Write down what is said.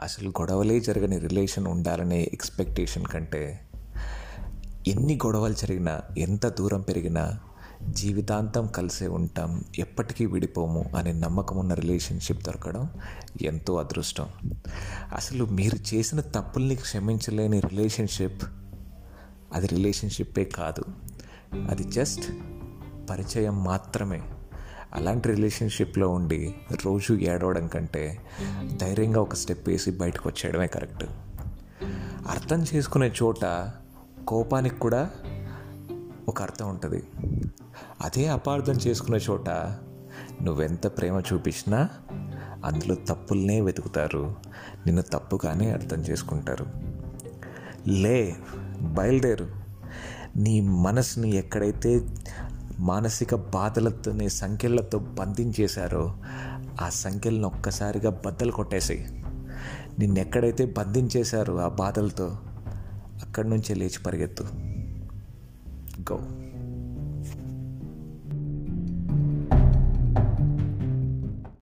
అసలు గొడవలే జరగని రిలేషన్ ఉండాలనే ఎక్స్పెక్టేషన్ కంటే ఎన్ని గొడవలు జరిగినా ఎంత దూరం పెరిగినా జీవితాంతం కలిసే ఉంటాం ఎప్పటికీ విడిపోము అనే నమ్మకం ఉన్న రిలేషన్షిప్ దొరకడం ఎంతో అదృష్టం. అసలు మీరు చేసిన తప్పుల్ని క్షమించలేని రిలేషన్షిప్ అది రిలేషన్షిప్పే కాదు. అది జస్ట్ పరిచయం మాత్రమే. అలాంటి రిలేషన్షిప్లో ఉండి రోజు ఏడవడం కంటే ధైర్యంగా ఒక స్టెప్ వేసి బయటకు వచ్చేయడమే కరెక్ట్. అర్థం చేసుకునే చోట కోపానికి కూడా ఒక అర్థం ఉంటుంది. అదే అపార్థం చేసుకునే చోట నువ్వెంత ప్రేమ చూపించినా అందులో తప్పుల్నే వెతుకుతారు. నిన్ను తప్పుగానే అర్థం చేసుకుంటారు. లే బయలుదేరు. నీ మనసుని ఎక్కడైతే మానసిక బాధలతోని సంఖ్యలతో బంధించేశారో ఆ సంఖ్యలను ఒక్కసారిగా బద్దలు కొట్టేసాయి. నిన్నెక్కడైతే బంధించేశారో ఆ బాధలతో అక్కడి నుంచే లేచి పరిగెత్తు. గో.